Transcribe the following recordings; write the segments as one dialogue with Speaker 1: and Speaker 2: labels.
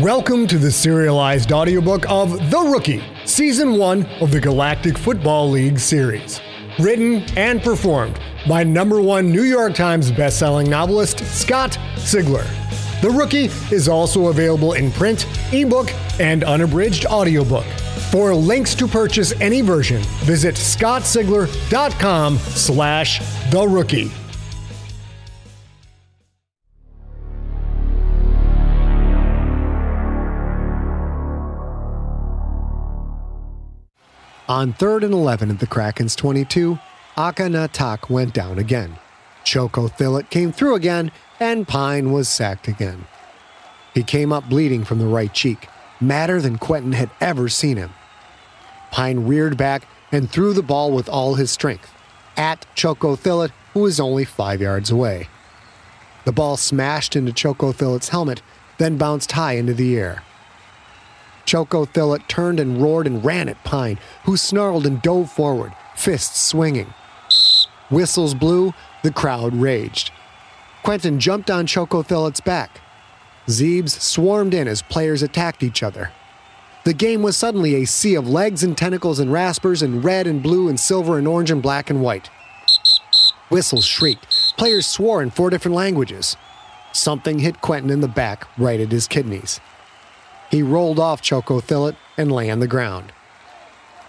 Speaker 1: Welcome to the serialized audiobook of The Rookie, Season 1 of the Galactic Football League series. Written and performed by number one New York Times bestselling novelist Scott Sigler. The Rookie is also available in print, ebook, and unabridged audiobook. For links to purchase any version, visit scottsigler.com slash the rookie. On 3rd and 11 at the Kraken's 22, Akhenaten went down again. Choco Thilet came through again, and Pine was sacked again. He came up bleeding from the right cheek, madder than Quentin had ever seen him. Pine reared back and threw the ball with all his strength at Choco Thilet, who was only five yards away. The ball smashed into Choco Thilet's helmet, then bounced high into the air. Choco Thilet turned and roared and ran at Pine, who snarled and dove forward, fists swinging. Whistles blew, the crowd raged. Quentin jumped on Choco Thilet's back. Zeebs swarmed in as players attacked each other. The game was suddenly a sea of legs and tentacles and raspers and red and blue and silver and orange and black and white. Whistles shrieked. Players swore in four different languages. Something hit Quentin in the back, right at his kidneys. He rolled off Choco Thilet and lay on the ground.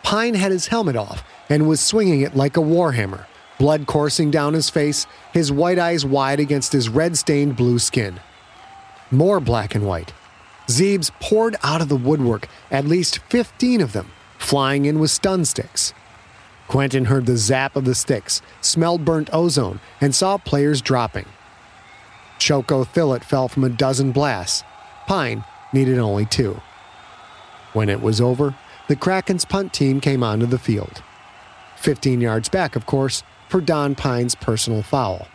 Speaker 1: Pine had his helmet off and was swinging it like a warhammer, blood coursing down his face, his white eyes wide against his red stained blue skin. More black and white. Zeebs poured out of the woodwork, at least 15 of them, flying in with stun sticks. Quentin heard the zap of the sticks, smelled burnt ozone, and saw players dropping. Choco Thilet fell from a dozen blasts. Pine needed only two. When it was over, the Kraken's punt team came onto the field. 15 yards back, of course, for Don Pine's personal foul.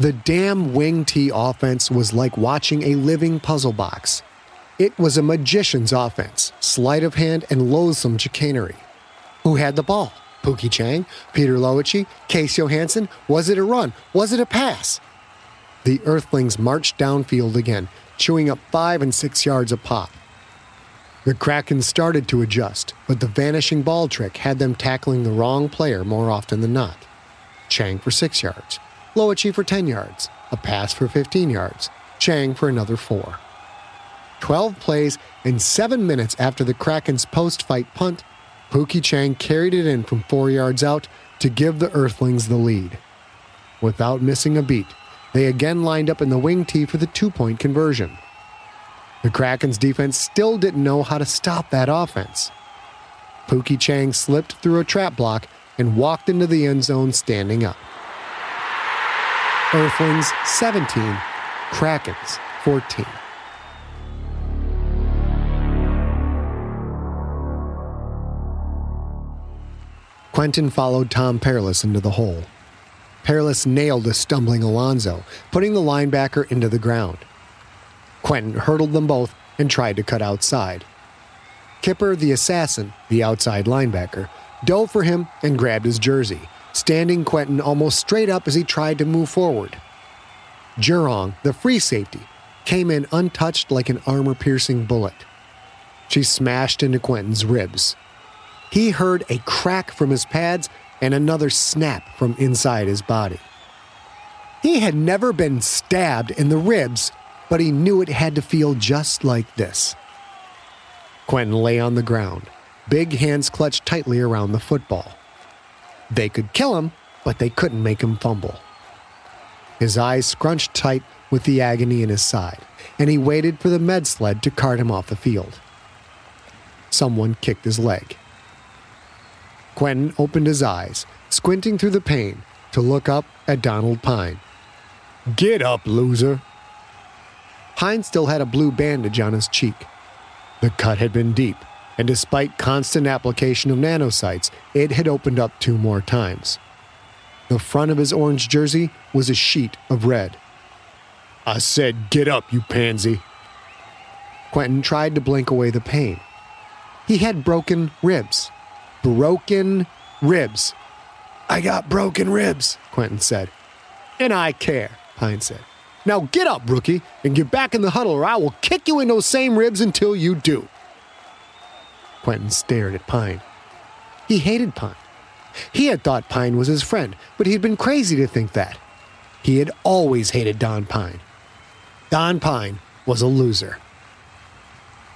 Speaker 1: The damn wing tee offense was like watching a living puzzle box. It was a magician's offense, sleight of hand and loathsome chicanery. Who had the ball? Pookie Chang, Peter Loichi, Case Johansson? Was it a run? Was it a pass? The Earthlings marched downfield again, chewing up five and six yards a pop. The Kraken started to adjust, but the vanishing ball trick had them tackling the wrong player more often than not. Chang for six yards, Loichi for 10 yards, a pass for 15 yards, Chang for another four. 12 plays and seven minutes after the Kraken's post fight punt, Pookie Chang carried it in from four yards out to give the Earthlings the lead. Without missing a beat, they again lined up in the wing tee for the two point conversion. The Kraken's defense still didn't know how to stop that offense. Pookie Chang slipped through a trap block and walked into the end zone standing up. Earthlings 17, Krakens 14. Quentin followed Tom Perilous into the hole. Perilous nailed a stumbling Alonzo, putting the linebacker into the ground. Quentin hurdled them both and tried to cut outside. Kipper the assassin, the outside linebacker, dove for him and grabbed his jersey, standing Quentin almost straight up as he tried to move forward. Jurong, the free safety, came in untouched like an armor piercing bullet. She smashed into Quentin's ribs. He heard a crack from his pads and another snap from inside his body. He had never been stabbed in the ribs, but he knew it had to feel just like this. Quentin lay on the ground, big hands clutched tightly around the football. They could kill him, but they couldn't make him fumble. His eyes scrunched tight with the agony in his side, and he waited for the med sled to cart him off the field. Someone kicked his leg. Quentin opened his eyes, squinting through the pain, to look up at Donald Pine. Get up, loser. Pine still had a blue bandage on his cheek. The cut had been deep, and despite constant application of nanosites, it had opened up two more times. The front of his orange jersey was a sheet of red. I said, get up, you pansy. Quentin tried to blink away the pain. He had broken ribs. Broken ribs. I got broken ribs, Quentin said. And I care, Pine said. Now get up, rookie, and get back in the huddle, or I will kick you in those same ribs until you do. Quentin stared at Pine. He hated Pine. He had thought Pine was his friend, but he'd been crazy to think that. He had always hated Don Pine. Don Pine was a loser.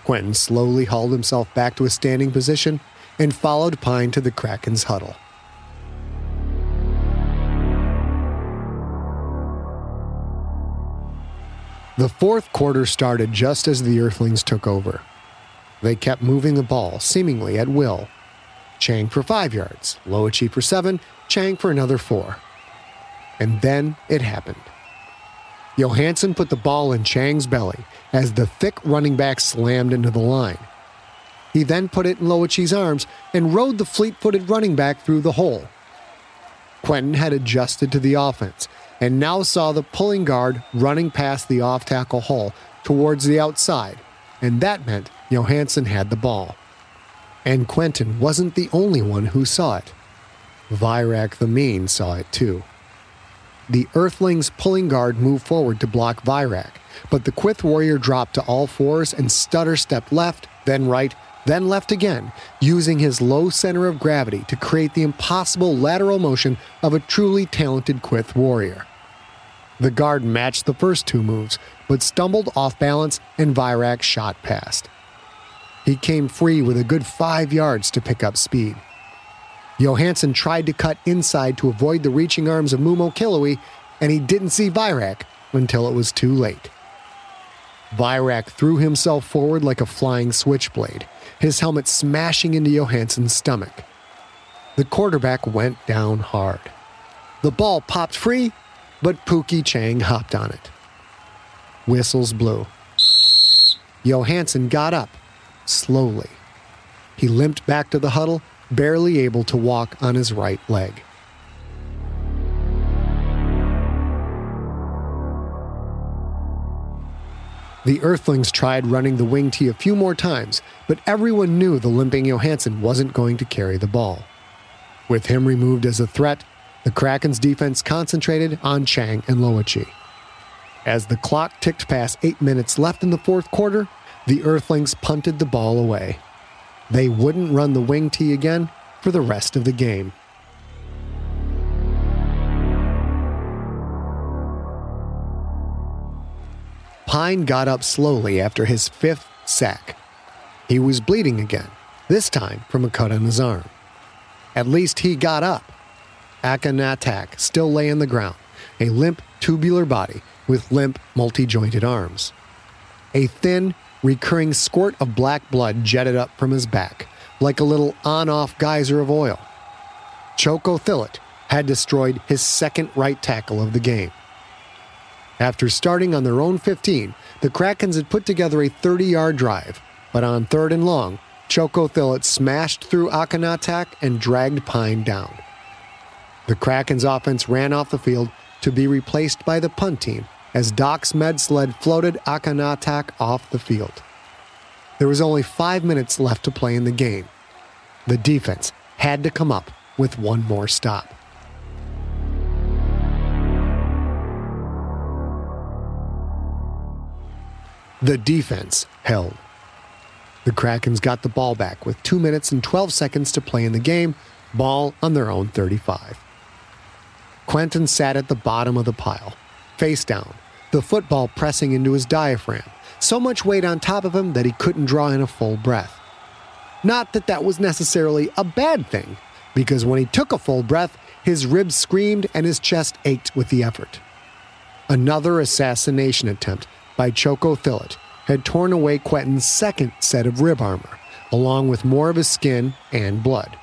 Speaker 1: Quentin slowly hauled himself back to a standing position and followed Pine to the Kraken's huddle. The fourth quarter started just as the Earthlings took over. They kept moving the ball, seemingly at will. Chang for five yards, Loachi for seven, Chang for another four. And then it happened. Johansson put the ball in Chang's belly as the thick running back slammed into the line. He then put it in Loachi's arms and rode the fleet footed running back through the hole. Quentin had adjusted to the offense and now saw the pulling guard running past the off tackle hole towards the outside, and that meant Johansson had the ball. And Quentin wasn't the only one who saw it. Virak the Mean saw it too. The Earthling's pulling guard moved forward to block Virak, but the Quyth warrior dropped to all fours and stutter stepped left, then right, then left again, using his low center of gravity to create the impossible lateral motion of a truly talented Quyth warrior. The guard matched the first two moves, but stumbled off balance and Virak shot past. He came free with a good five yards to pick up speed. Johansson tried to cut inside to avoid the reaching arms of Mumo Killowy, and he didn't see Virak until it was too late. Virak threw himself forward like a flying switchblade, his helmet smashing into Johansson's stomach. The quarterback went down hard. The ball popped free, but Pookie Chang hopped on it. Whistles blew. Johansson got up, slowly. He limped back to the huddle, barely able to walk on his right leg. The Earthlings tried running the wing tee a few more times, but everyone knew the limping Johansson wasn't going to carry the ball. With him removed as a threat, the Kraken's defense concentrated on Chang and Loachi. As the clock ticked past eight minutes left in the fourth quarter, the Earthlings punted the ball away. They wouldn't run the wing tee again for the rest of the game. Pine got up slowly after his fifth sack. He was bleeding again, this time from a cut on his arm. At least he got up. Akanatak still lay on the ground, a limp, tubular body with limp, multi jointed arms. A thin, recurring squirt of black blood jetted up from his back, like a little on off geyser of oil. Choco Thillet had destroyed his second right tackle of the game. After starting on their own 15, the Krakens had put together a 30 yard drive, but on third and long, Choco Thillet smashed through Akanatak and dragged Pine down. The Kraken's offense ran off the field to be replaced by the punt team as Doc's med sled floated Akanatak off the field. There was only five minutes left to play in the game. The defense had to come up with one more stop. The defense held. The Krakens got the ball back with 2 minutes and 12 seconds to play in the game, ball on their own 35. Quentin sat at the bottom of the pile, face down, the football pressing into his diaphragm, so much weight on top of him that he couldn't draw in a full breath. Not that that was necessarily a bad thing, because when he took a full breath, his ribs screamed and his chest ached with the effort. Another assassination attempt by Choco Thillet had torn away Quentin's second set of rib armor, along with more of his skin and blood.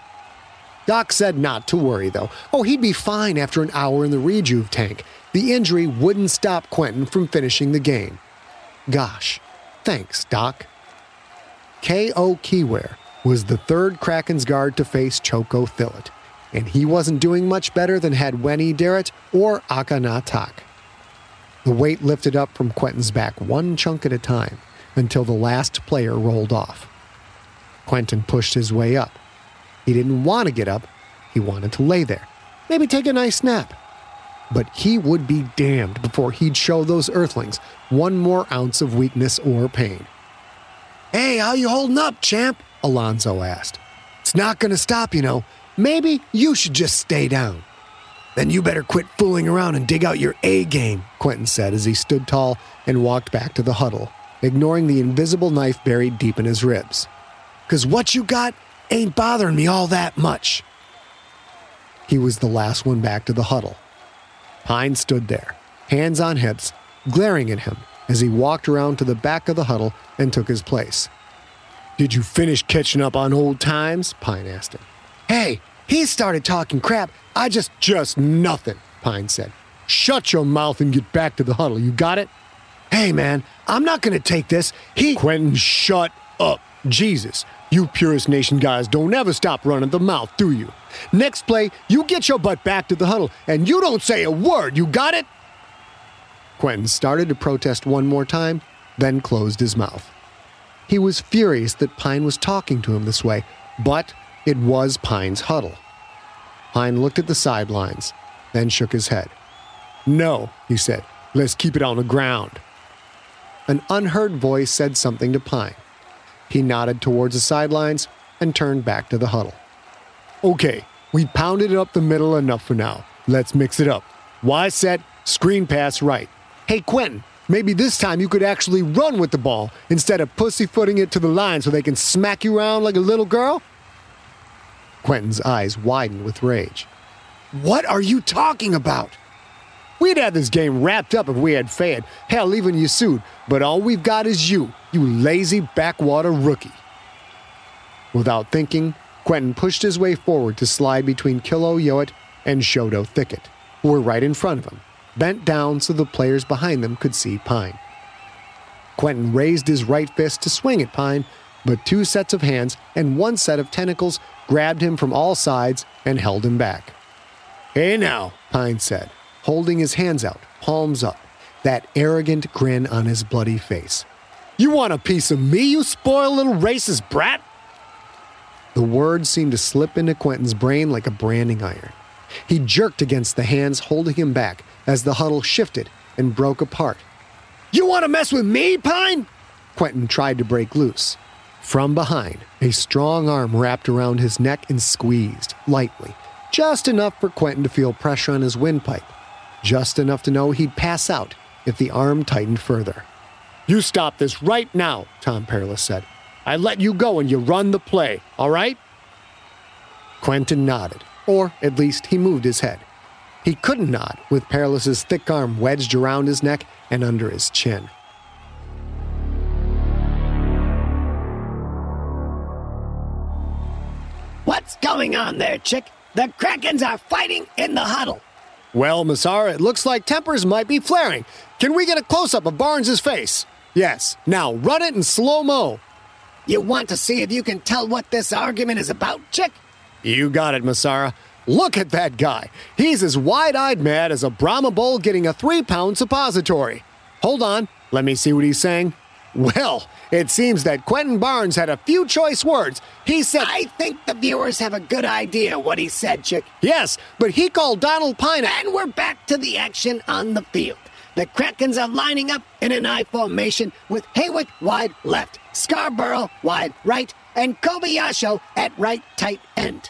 Speaker 1: Doc said not to worry, though. Oh, he'd be fine after an hour in the rejuve tank. The injury wouldn't stop Quentin from finishing the game. Gosh, thanks, Doc. K.O. Keyware was the third Kraken's guard to face Choco Thillet, and he wasn't doing much better than had Wenny Darrett or Akanatak. The weight lifted up from Quentin's back one chunk at a time until the last player rolled off. Quentin pushed his way up. He didn't want to get up, he wanted to lay there, maybe take a nice nap. But he would be damned before he'd show those earthlings one more ounce of weakness or pain. Hey, how you holding up, champ? Alonzo asked. It's not going to stop, you know. Maybe you should just stay down. Then you better quit fooling around and dig out your A game, Quentin said as he stood tall and walked back to the huddle, ignoring the invisible knife buried deep in his ribs. Because what you got ain't bothering me all that much. He was the last one back to the huddle. Pine stood there, hands on hips, glaring at him as he walked around to the back of the huddle and took his place. Did you finish catching up on old times? Pine asked him. Hey, he started talking crap. I just, just nothing, Pine said. Shut your mouth and get back to the huddle. You got it? Hey, man, I'm not going to take this. He. Quentin, shut up. Jesus, you Purist Nation guys don't ever stop running the mouth, do you? Next play, you get your butt back to the huddle and you don't say a word. You got it? Quentin started to protest one more time, then closed his mouth. He was furious that Pine was talking to him this way, but it was Pine's huddle. Pine looked at the sidelines, then shook his head. No, he said, let's keep it on the ground. An unheard voice said something to Pine. He nodded towards the sidelines and turned back to the huddle. Okay, we pounded it up the middle enough for now. Let's mix it up. Y set, screen pass right. Hey, Quentin, maybe this time you could actually run with the ball instead of pussyfooting it to the line so they can smack you around like a little girl? Quentin's eyes widened with rage. What are you talking about? We'd have this game wrapped up if we had Fayed, hell, even Yasud, but all we've got is you, you lazy backwater rookie. Without thinking, Quentin pushed his way forward to slide between Kilo Yoet and Shodo Thicket, who were right in front of him, bent down so the players behind them could see Pine. Quentin raised his right fist to swing at Pine, but two sets of hands and one set of tentacles grabbed him from all sides and held him back. Hey now, Pine said, holding his hands out, palms up, that arrogant grin on his bloody face. You want a piece of me, you spoiled little racist brat? The words seemed to slip into Quentin's brain like a branding iron. He jerked against the hands holding him back as the huddle shifted and broke apart. You want to mess with me, Pine? Quentin tried to break loose. From behind, a strong arm wrapped around his neck and squeezed, lightly, just enough for Quentin to feel pressure on his windpipe, just enough to know he'd pass out if the arm tightened further. You stop this right now, Tom Perilous said. I let you go and you run the play, all right? Quentin nodded, or at least he moved his head. He couldn't nod with Perilous's thick arm wedged around his neck and under his chin.
Speaker 2: What's going on there, chick? The Krakens are fighting in the huddle.
Speaker 1: Well, Masara, it looks like tempers might be flaring. Can we get a close up of Barnes's face? Yes. Now run it in slow mo.
Speaker 2: You want to see if you can tell what this argument is about, chick?
Speaker 1: You got it, Masara. Look at that guy. He's as wide eyed mad as a Brahma bull getting a three pound suppository. Hold on. Let me see what he's saying. Well, it seems that Quentin Barnes had a few choice words. He said,
Speaker 2: I think the viewers have a good idea what he said, Chick.
Speaker 1: Yes, but he called Donald Pine.
Speaker 2: And we're back to the action on the field. The Krakens are lining up in an I formation with Haywick wide left, Scarborough wide right, and Kobayashi at right tight end.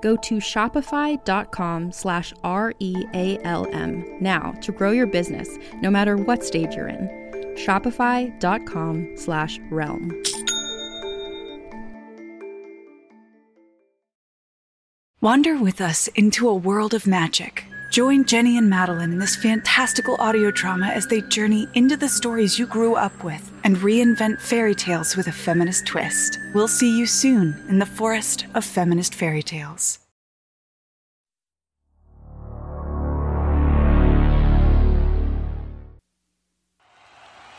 Speaker 3: Go to shopify.com slash R-E-A-L-M now to grow your business, no matter what stage you're in. Shopify.com slash realm.
Speaker 4: Wander with us into a world of magic. Join Jenny and Madeline in this fantastical audio drama as they journey into the stories you grew up with and reinvent fairy tales with a feminist twist. We'll see you soon in the forest of feminist fairy tales.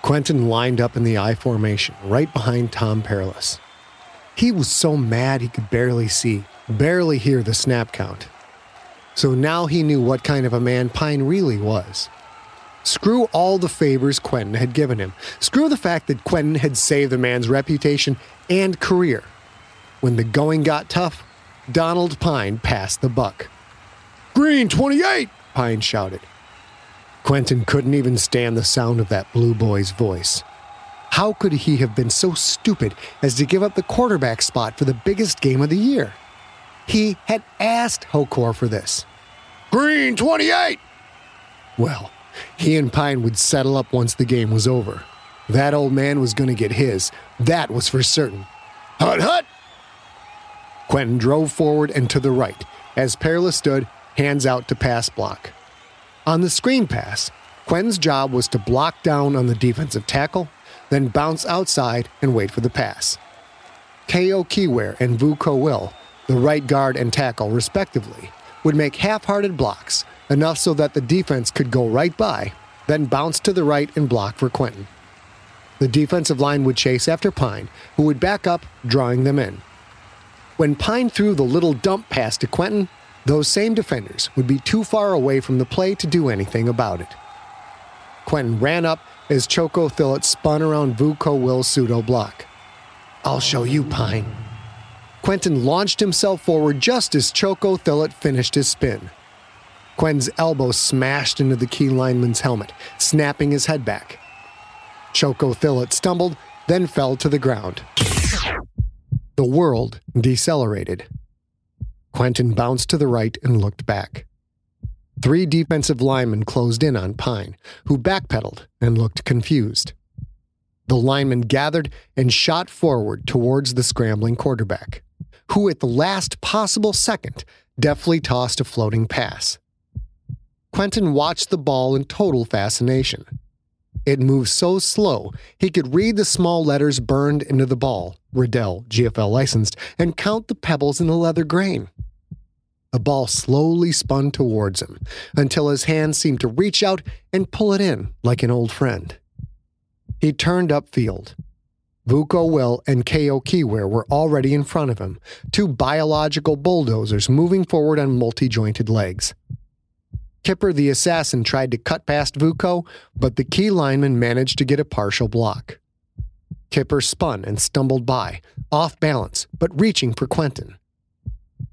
Speaker 1: Quentin lined up in the I formation, right behind Tom Perilous. He was so mad he could barely see, barely hear the snap count. So now he knew what kind of a man Pine really was. Screw all the favors Quentin had given him. Screw the fact that Quentin had saved the man's reputation and career. When the going got tough, Donald Pine passed the buck. Green 28! Pine shouted. Quentin couldn't even stand the sound of that blue boy's voice. How could he have been so stupid as to give up the quarterback spot for the biggest game of the year? He had asked Hokor for this. Green 28! Well, he and Pine would settle up once the game was over. That old man was going to get his. That was for certain. Hut, hut! Quentin drove forward and to the right as Perilous stood, hands out to pass block. On the screen pass, Quentin's job was to block down on the defensive tackle, then bounce outside and wait for the pass. Ko Kiware and Vu Will, the right guard and tackle respectively, would make half hearted blocks, enough so that the defense could go right by, then bounce to the right and block for Quentin. The defensive line would chase after Pine, who would back up, drawing them in. When Pine threw the little dump pass to Quentin, those same defenders would be too far away from the play to do anything about it. Quentin ran up as Choco Thillet spun around Vuko Will's pseudo block. I'll show you, Pine. Quentin launched himself forward just as Choco Thillet finished his spin. Quentin's elbow smashed into the Ki lineman's helmet, snapping his head back. Choco Thillet stumbled, then fell to the ground. The world decelerated. Quentin bounced to the right and looked back. Three defensive linemen closed in on Pine, who backpedaled and looked confused. The lineman gathered and shot forward towards the scrambling quarterback, who at the last possible second deftly tossed a floating pass. Quentin watched the ball in total fascination. It moved so slow he could read the small letters burned into the ball, Riddell, GFL licensed, and count the pebbles in the leather grain. the ball slowly spun towards him until his hand seemed to reach out and pull it in like an old friend. He turned upfield. Vuko Will and Ko Kiware were already in front of him, two biological bulldozers moving forward on multi jointed legs. Kipper the assassin tried to cut past Vuko, but the Ki lineman managed to get a partial block. Kipper spun and stumbled by, off balance, but reaching for Quentin.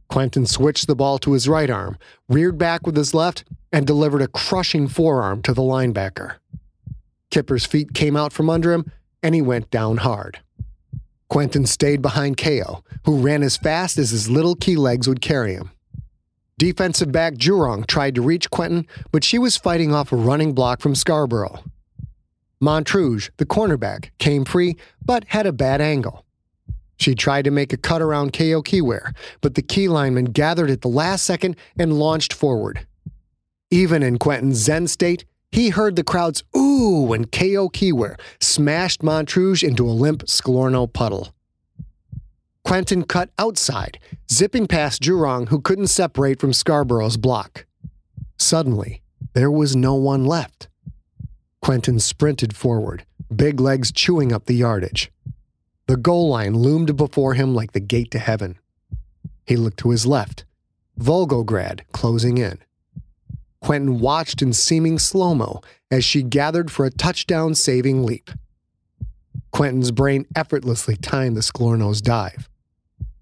Speaker 1: Quentin switched the ball to his right arm, reared back with his left, and delivered a crushing forearm to the linebacker. Kipper's feet came out from under him, and he went down hard. Quentin stayed behind KO, who ran as fast as his little Ki legs would carry him. Defensive back Jurong tried to reach Quentin, but she was fighting off a running block from Scarborough. Montrouge, the cornerback, came free, but had a bad angle. She tried to make a cut around KO Kiware, but the Ki lineman gathered at the last second and launched forward. Even in Quentin's Zen state, he heard the crowd's ooh when KO Kiware smashed Montrouge into a limp Sklorno puddle. Quentin cut outside, zipping past Jurong, who couldn't separate from Scarborough's block. Suddenly, there was no one left. Quentin sprinted forward, big legs chewing up the yardage. The goal line loomed before him like the gate to heaven. He looked to his left, Volgograd closing in. Quentin watched in seeming slow mo as she gathered for a touchdown saving leap. Quentin's brain effortlessly timed the Sklorno's dive.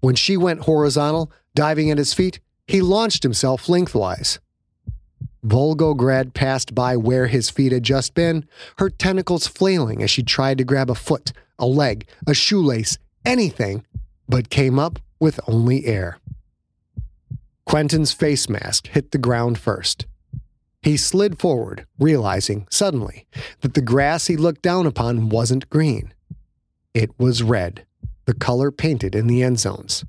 Speaker 1: When she went horizontal, diving at his feet, he launched himself lengthwise. Volgograd passed by where his feet had just been, her tentacles flailing as she tried to grab a foot, a leg, a shoelace, anything, but came up with only air. Quentin's face mask hit the ground first. He slid forward, realizing, suddenly, that the grass he looked down upon wasn't green. It was red, the color painted in the end zones.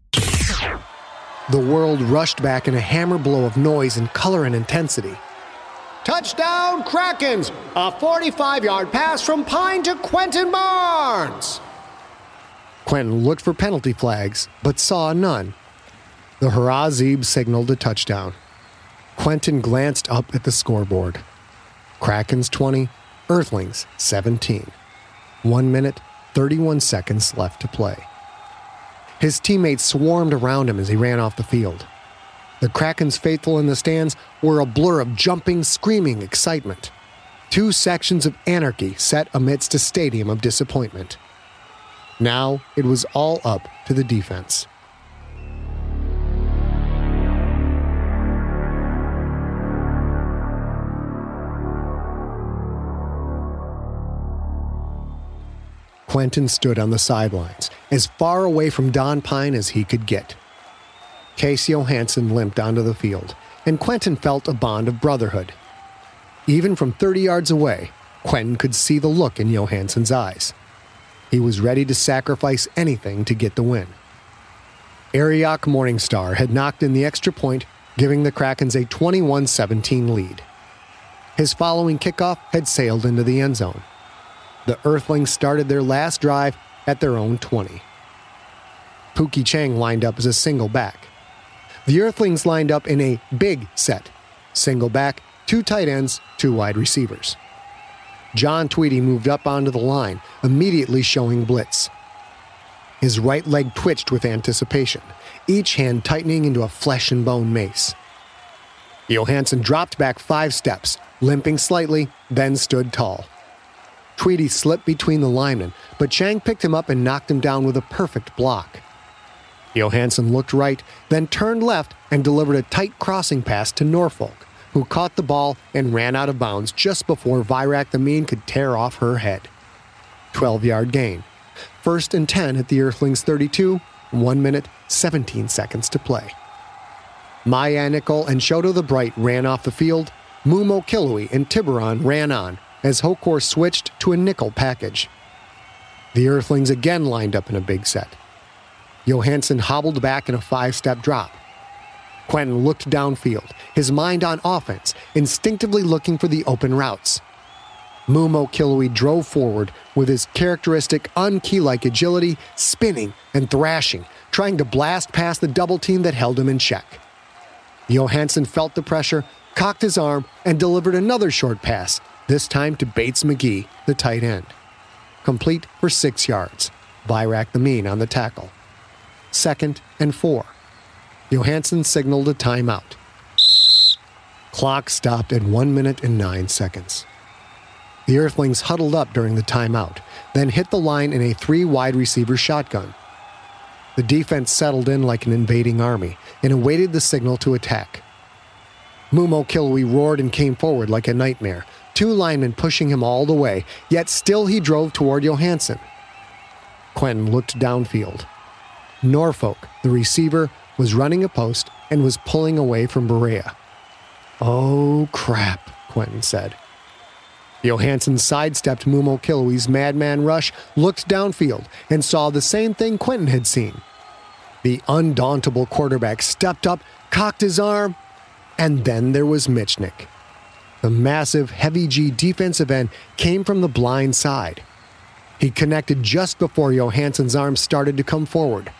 Speaker 1: The world rushed back in a hammer blow of noise and color and intensity. Touchdown, Krakens! A 45 yard pass from Pine to Quentin Barnes! Quentin looked for penalty flags, but saw none. The Harazib signaled a touchdown. Quentin glanced up at the scoreboard. Krakens 20, Earthlings 17. One minute, 31 seconds left to play. His teammates swarmed around him as he ran off the field. The Kraken's faithful in the stands were a blur of jumping, screaming excitement. Two sections of anarchy set amidst a stadium of disappointment. Now it was all up to the defense. Quentin stood on the sidelines, as far away from Don Pine as he could get. Case Johansson limped onto the field, and Quentin felt a bond of brotherhood. Even from 30 yards away, Quentin could see the look in Johansson's eyes. He was ready to sacrifice anything to get the win. Arioch Morningstar had knocked in the extra point, giving the Krakens a 21 17 lead. His following kickoff had sailed into the end zone. The Earthlings started their last drive at their own 20. Pookie Chang lined up as a single back. The Earthlings lined up in a big set single back, two tight ends, two wide receivers. John Tweedy moved up onto the line, immediately showing blitz. His right leg twitched with anticipation, each hand tightening into a flesh and bone mace. Johansson dropped back five steps, limping slightly, then stood tall. Tweedy slipped between the linemen, but Chang picked him up and knocked him down with a perfect block. Johansson looked right, then turned left and delivered a tight crossing pass to Norfolk, who caught the ball and ran out of bounds just before Virak the Mean could tear off her head. 12 yard gain. First and 10 at the Earthlings 32, 1 minute, 17 seconds to play. Maya Nickel and Shoto the Bright ran off the field. Mumo Kilui and Tiburon ran on as Hokor switched to a nickel package. The Earthlings again lined up in a big set. Johansson hobbled back in a five step drop. Quentin looked downfield, his mind on offense, instinctively looking for the open routes. Mumo Kilui drove forward with his characteristic unkey like agility, spinning and thrashing, trying to blast past the double team that held him in check. Johansson felt the pressure, cocked his arm, and delivered another short pass, this time to Bates McGee, the tight end. Complete for six yards. Virak the mean on the tackle. Second and four. Johansson signaled a timeout. Clock stopped at one minute and nine seconds. The Earthlings huddled up during the timeout, then hit the line in a three wide receiver shotgun. The defense settled in like an invading army and awaited the signal to attack. Mumo Killowy roared and came forward like a nightmare, two linemen pushing him all the way, yet still he drove toward Johansson. Quentin looked downfield. Norfolk, the receiver, was running a post and was pulling away from Berea. Oh, crap, Quentin said. Johansson sidestepped Mumo Killowy's madman rush, looked downfield, and saw the same thing Quentin had seen. The undauntable quarterback stepped up, cocked his arm, and then there was Michnick. The massive, heavy G defensive end came from the blind side. He connected just before Johansson's arm started to come forward.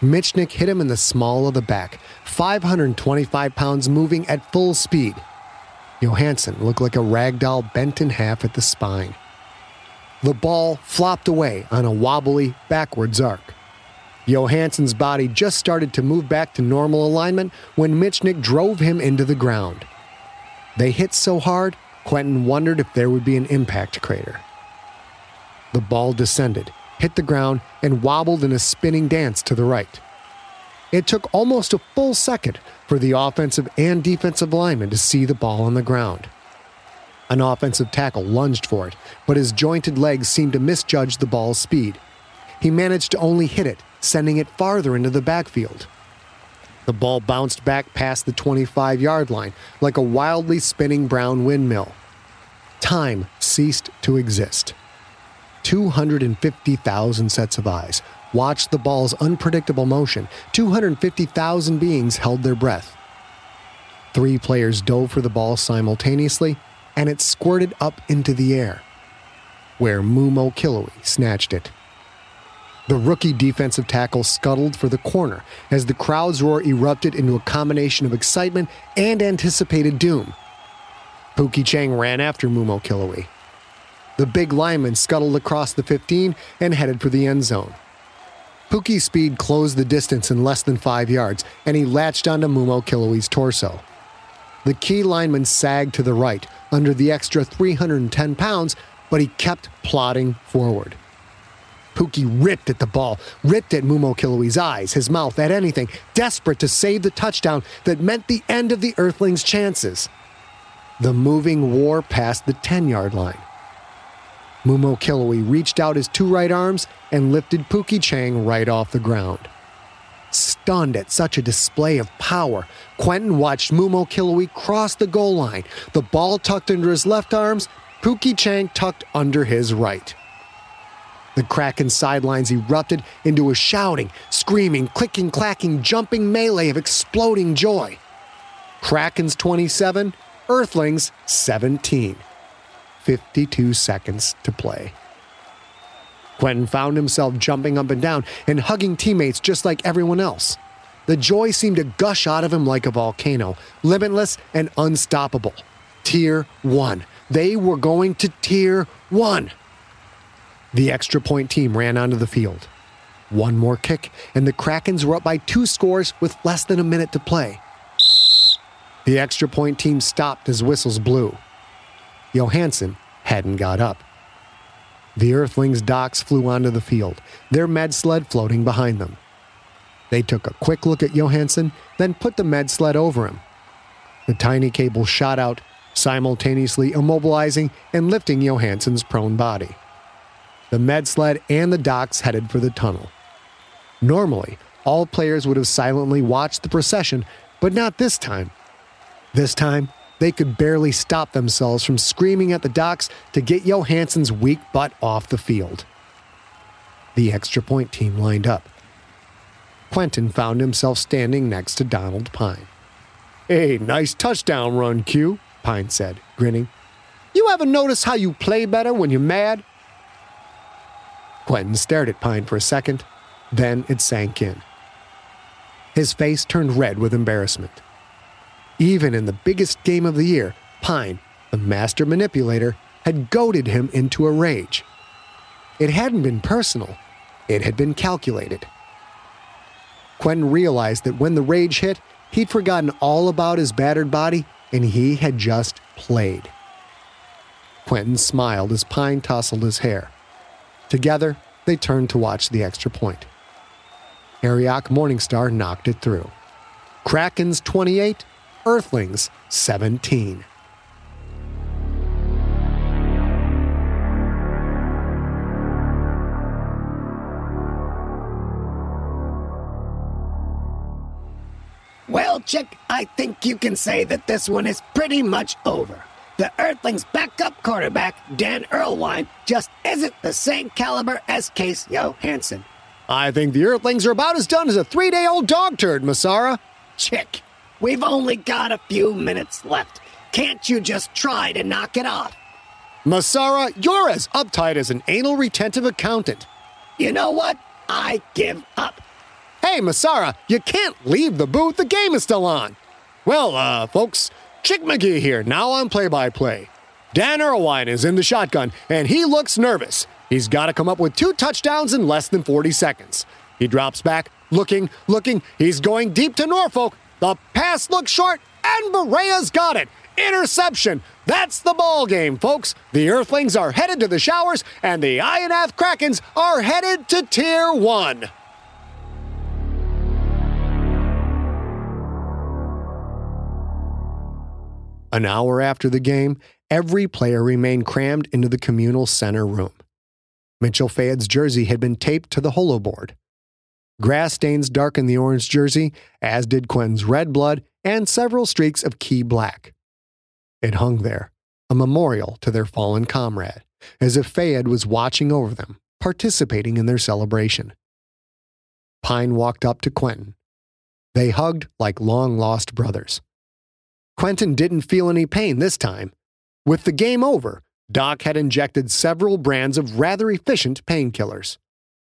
Speaker 1: Michnick hit him in the small of the back, 525 pounds moving at full speed. Johansson looked like a rag doll bent in half at the spine. The ball flopped away on a wobbly, backwards arc. Johansson's body just started to move back to normal alignment when Michnick drove him into the ground. They hit so hard, Quentin wondered if there would be an impact crater. The ball descended, hit the ground, and wobbled in a spinning dance to the right. It took almost a full second for the offensive and defensive linemen to see the ball on the ground. An offensive tackle lunged for it, but his jointed legs seemed to misjudge the ball's speed. He managed to only hit it, sending it farther into the backfield. The ball bounced back past the 25 yard line like a wildly spinning brown windmill. Time ceased to exist. 250,000 sets of eyes watched the ball's unpredictable motion. 250,000 beings held their breath. Three players dove for the ball simultaneously, and it squirted up into the air, where Mumo Killowy snatched it. The rookie defensive tackle scuttled for the corner as the crowd's roar erupted into a combination of excitement and anticipated doom. Pookie Chang ran after Mumo Killowy. The big lineman scuttled across the 15 and headed for the end zone. Pookie's speed closed the distance in less than five yards, and he latched onto Mumo Killowy's torso. The Ki lineman sagged to the right under the extra 310 pounds, but he kept plodding forward. Pookie ripped at the ball, ripped at Mumo Killowy's eyes, his mouth, at anything, desperate to save the touchdown that meant the end of the Earthlings' chances. The moving war past the 10 yard line. Mumo Killowy reached out his two right arms and lifted Pookie Chang right off the ground. Stunned at such a display of power, Quentin watched Mumo Killowy cross the goal line, the ball tucked under his left arms, Pookie Chang tucked under his right. The Kraken sidelines erupted into a shouting, screaming, clicking, clacking, jumping melee of exploding joy. Krakens 27, Earthlings 17. 52 seconds to play. Quentin found himself jumping up and down and hugging teammates just like everyone else. The joy seemed to gush out of him like a volcano, limitless and unstoppable. Tier 1. They were going to Tier 1. The extra point team ran onto the field. One more kick, and the Krakens were up by two scores with less than a minute to play. The extra point team stopped as whistles blew. Johansson hadn't got up. The Earthlings' docks flew onto the field, their med sled floating behind them. They took a quick look at Johansson, then put the med sled over him. The tiny cable shot out, simultaneously immobilizing and lifting Johansson's prone body. The med sled and the docks headed for the tunnel. Normally, all players would have silently watched the procession, but not this time. This time, they could barely stop themselves from screaming at the docks to get Johansson's weak butt off the field. The extra point team lined up. Quentin found himself standing next to Donald Pine. Hey, nice touchdown run, Q, Pine said, grinning. You ever notice how you play better when you're mad? Quentin stared at Pine for a second, then it sank in. His face turned red with embarrassment. Even in the biggest game of the year, Pine, the master manipulator, had goaded him into a rage. It hadn't been personal, it had been calculated. Quentin realized that when the rage hit, he'd forgotten all about his battered body and he had just played. Quentin smiled as Pine tousled his hair. Together, they turned to watch the extra point. Arioch Morningstar knocked it through. Krakens 28, Earthlings 17.
Speaker 2: Well, Chick, I think you can say that this one is pretty much over. The Earthlings' backup quarterback, Dan Erlewine, just isn't the same caliber as Case Johansson.
Speaker 1: I think the Earthlings are about as done as a three day old dog turd, Masara.
Speaker 2: Chick, we've only got a few minutes left. Can't you just try to knock it off?
Speaker 1: Masara, you're as uptight as an anal retentive accountant.
Speaker 2: You know what? I give up.
Speaker 1: Hey, Masara, you can't leave the booth. The game is still on. Well, uh, folks, Chick McGee here, now on play by play. Dan Erlewine is in the shotgun, and he looks nervous. He's got to come up with two touchdowns in less than 40 seconds. He drops back, looking, looking. He's going deep to Norfolk. The pass looks short, and Berea's got it. Interception. That's the ball game, folks. The Earthlings are headed to the showers, and the Ionath Krakens are headed to Tier 1. An hour after the game, every player remained crammed into the communal center room. Mitchell Fayad's jersey had been taped to the holoboard. Grass stains darkened the orange jersey, as did Quinn's red blood and several streaks of Ki black. It hung there, a memorial to their fallen comrade, as if Fayad was watching over them, participating in their celebration. Pine walked up to Quentin. They hugged like long lost brothers. Quentin didn't feel any pain this time. With the game over, Doc had injected several brands of rather efficient painkillers.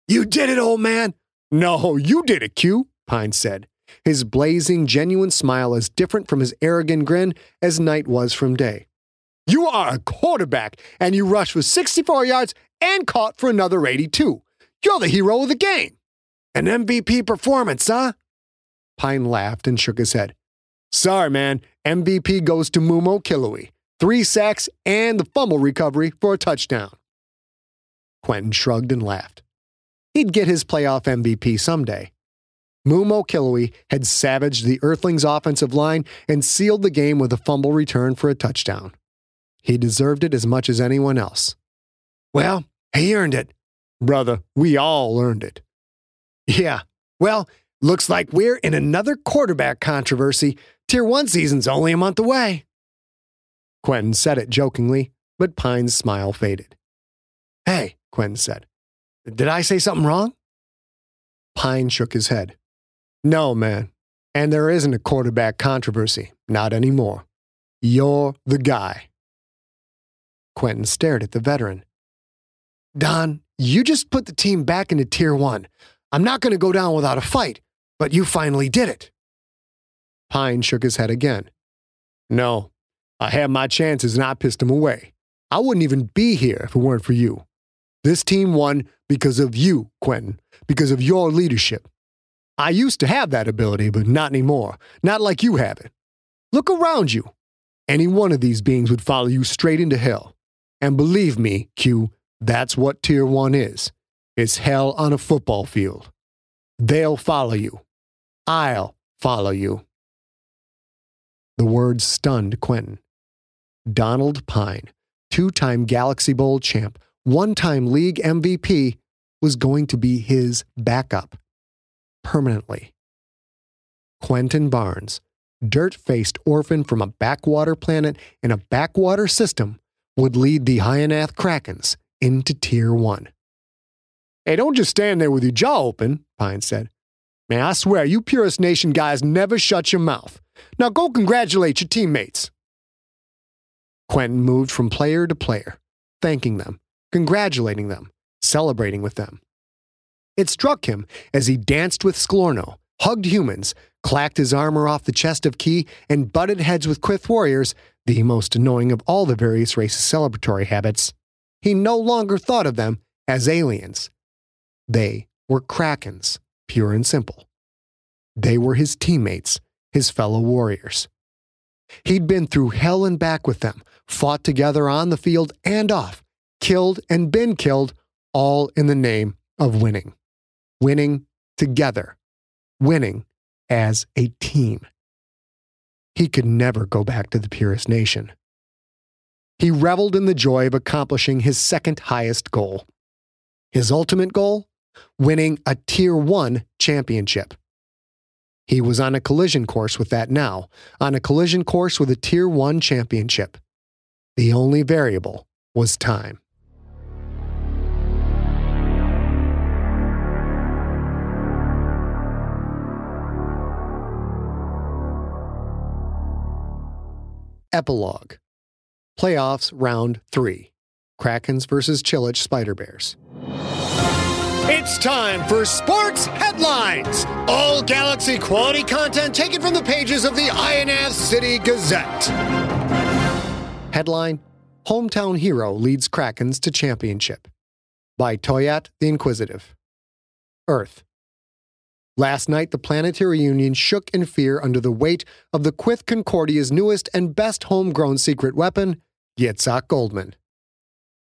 Speaker 1: You did it, old man! No, you did it, Q, Pine said, his blazing, genuine smile as different from his arrogant grin as night was from day. You are a quarterback, and you rushed for 64 yards and caught for another 82. You're the hero of the game. An MVP performance, huh? Pine laughed and shook his head. Sorry, man. MVP goes to Mum-O-Killowe three sacks, and the fumble recovery for a touchdown. Quentin shrugged and laughed. He'd get his playoff MVP someday. Mum-O-Killowe had savaged the Earthlings' offensive line and sealed the game with a fumble return for a touchdown. He deserved it as much as anyone else. Well, he earned it. Brother, we all earned it. Yeah, well, looks like we're in another quarterback controversy. Tier 1 season's only a month away. Quentin said it jokingly, but Pine's smile faded. Hey, Quentin said, did I say something wrong? Pine shook his head. No, man. And there isn't a quarterback controversy. Not anymore. You're the guy. Quentin stared at the veteran. Don, you just put the team back into Tier 1. I'm not going to go down without a fight, but you finally did it. Pine shook his head again. No, I had my chances and I pissed them away. I wouldn't even be here if it weren't for you. This team won because of you, Quentin, because of your leadership. I used to have that ability, but not anymore. Not like you have it. Look around you. Any one of these beings would follow you straight into hell. And believe me, Q, that's what Tier 1 is. It's hell on a football field. They'll follow you. I'll follow you. The words stunned Quentin. Donald Pine, two time Galaxy Bowl champ, one time league MVP, was going to be his backup permanently. Quentin Barnes, dirt faced orphan from a backwater planet in a backwater system, would lead the Ionath Krakens into Tier 1. Hey, don't just stand there with your jaw open, Pine said. Man, I swear, you Purist Nation guys never shut your mouth. Now go congratulate your teammates. Quentin moved from player to player, thanking them, congratulating them, celebrating with them. It struck him as he danced with Sklorno, hugged humans, clacked his armor off the chest of Ki, and butted heads with Quyth warriors, the most annoying of all the various races' celebratory habits, he no longer thought of them as aliens. They were Krakens, pure and simple. They were his teammates, his fellow warriors. He'd been through hell and back with them, fought together on the field and off, killed and been killed, all in the name of winning. Winning together. Winning as a team. He could never go back to the Purist Nation. He reveled in the joy of accomplishing his second highest goal. His ultimate goal? Winning a Tier 1 championship. He was on a collision course with that now, on a collision course with a Tier 1 championship. The only variable was time. Epilogue Playoffs Round 3 Krakens versus Chilich Spider Bears. It's time for Sports Headlines! All Galaxy quality content taken from the pages of the Ionath City Gazette. Headline Hometown Hero Leads Krakens to Championship by Toyat the Inquisitive. Earth. Last night, the Planetary Union shook in fear under the weight of the Quyth Concordia's newest and best homegrown secret weapon, Yitzhak Goldman.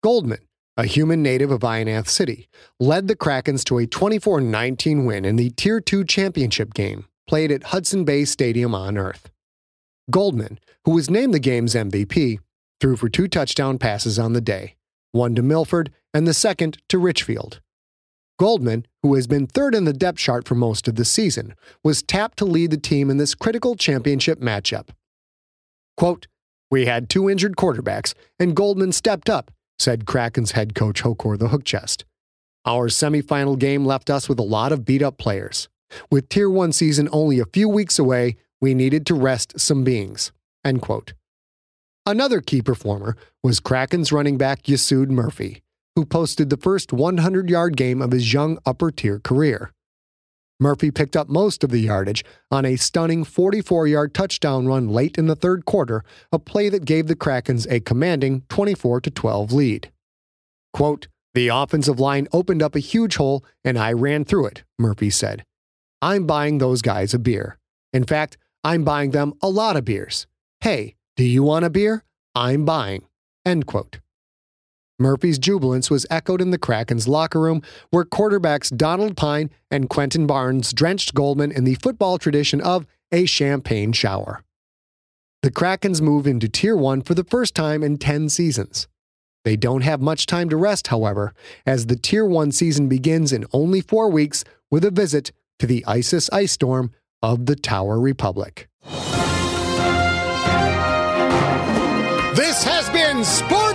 Speaker 1: Goldman, a human native of Ionath City, led the Krakens to a 24 19 win in the Tier 2 championship game played at Hudson Bay Stadium on Earth. Goldman, who was named the game's MVP, threw for two touchdown passes on the day, one to Milford and the second to Richfield. Goldman, who has been third in the depth chart for most of the season, was tapped to lead the team in this critical championship matchup. Quote, We had two injured quarterbacks, and Goldman stepped up said Kraken's head coach Hokor the Hookchest. Our semifinal game left us with a lot of beat up players. With Tier 1 season only a few weeks away, we needed to rest some beings. End quote. Another key performer was Kraken's running back Yasud Murphy, who posted the first 100 yard game of his young upper tier career. Murphy picked up most of the yardage on a stunning 44 yard touchdown run late in the third quarter, a play that gave the Krakens a commanding 24 12 lead. Quote, the offensive line opened up a huge hole and I ran through it, Murphy said. I'm buying those guys a beer. In fact, I'm buying them a lot of beers. Hey, do you want a beer? I'm buying. End quote. Murphy's jubilance was echoed in the Kraken's locker room, where quarterbacks Donald Pine and Quentin Barnes drenched Goldman in the football tradition of a champagne shower. The Krakens move into Tier 1 for the first time in 10 seasons. They don't have much time to rest, however, as the Tier 1 season begins in only four weeks with a visit to the ISIS ice storm of the Tower Republic. This has been Sports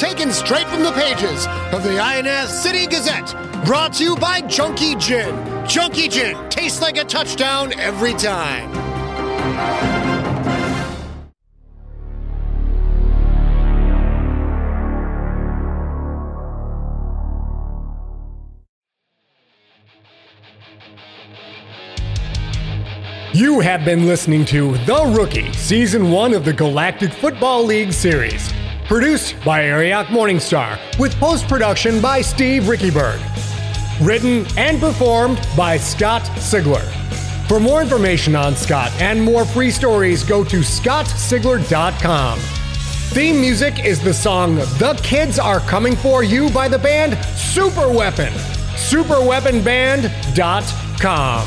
Speaker 1: taken straight from the pages of the Ionath City Gazette, brought to you by Junkie Gin. Junkie Gin tastes like a touchdown every time. You have been listening to The Rookie, Season 1 of the Galactic Football League Series. Produced by Arioch Morningstar, with post production by Steve Riekeberg. Written and performed by Scott Sigler. For more information on Scott and more free stories, go to scottsigler.com. Theme music is the song The Kids Are Coming For You by the band Super Weapon. SuperWeaponBand.com.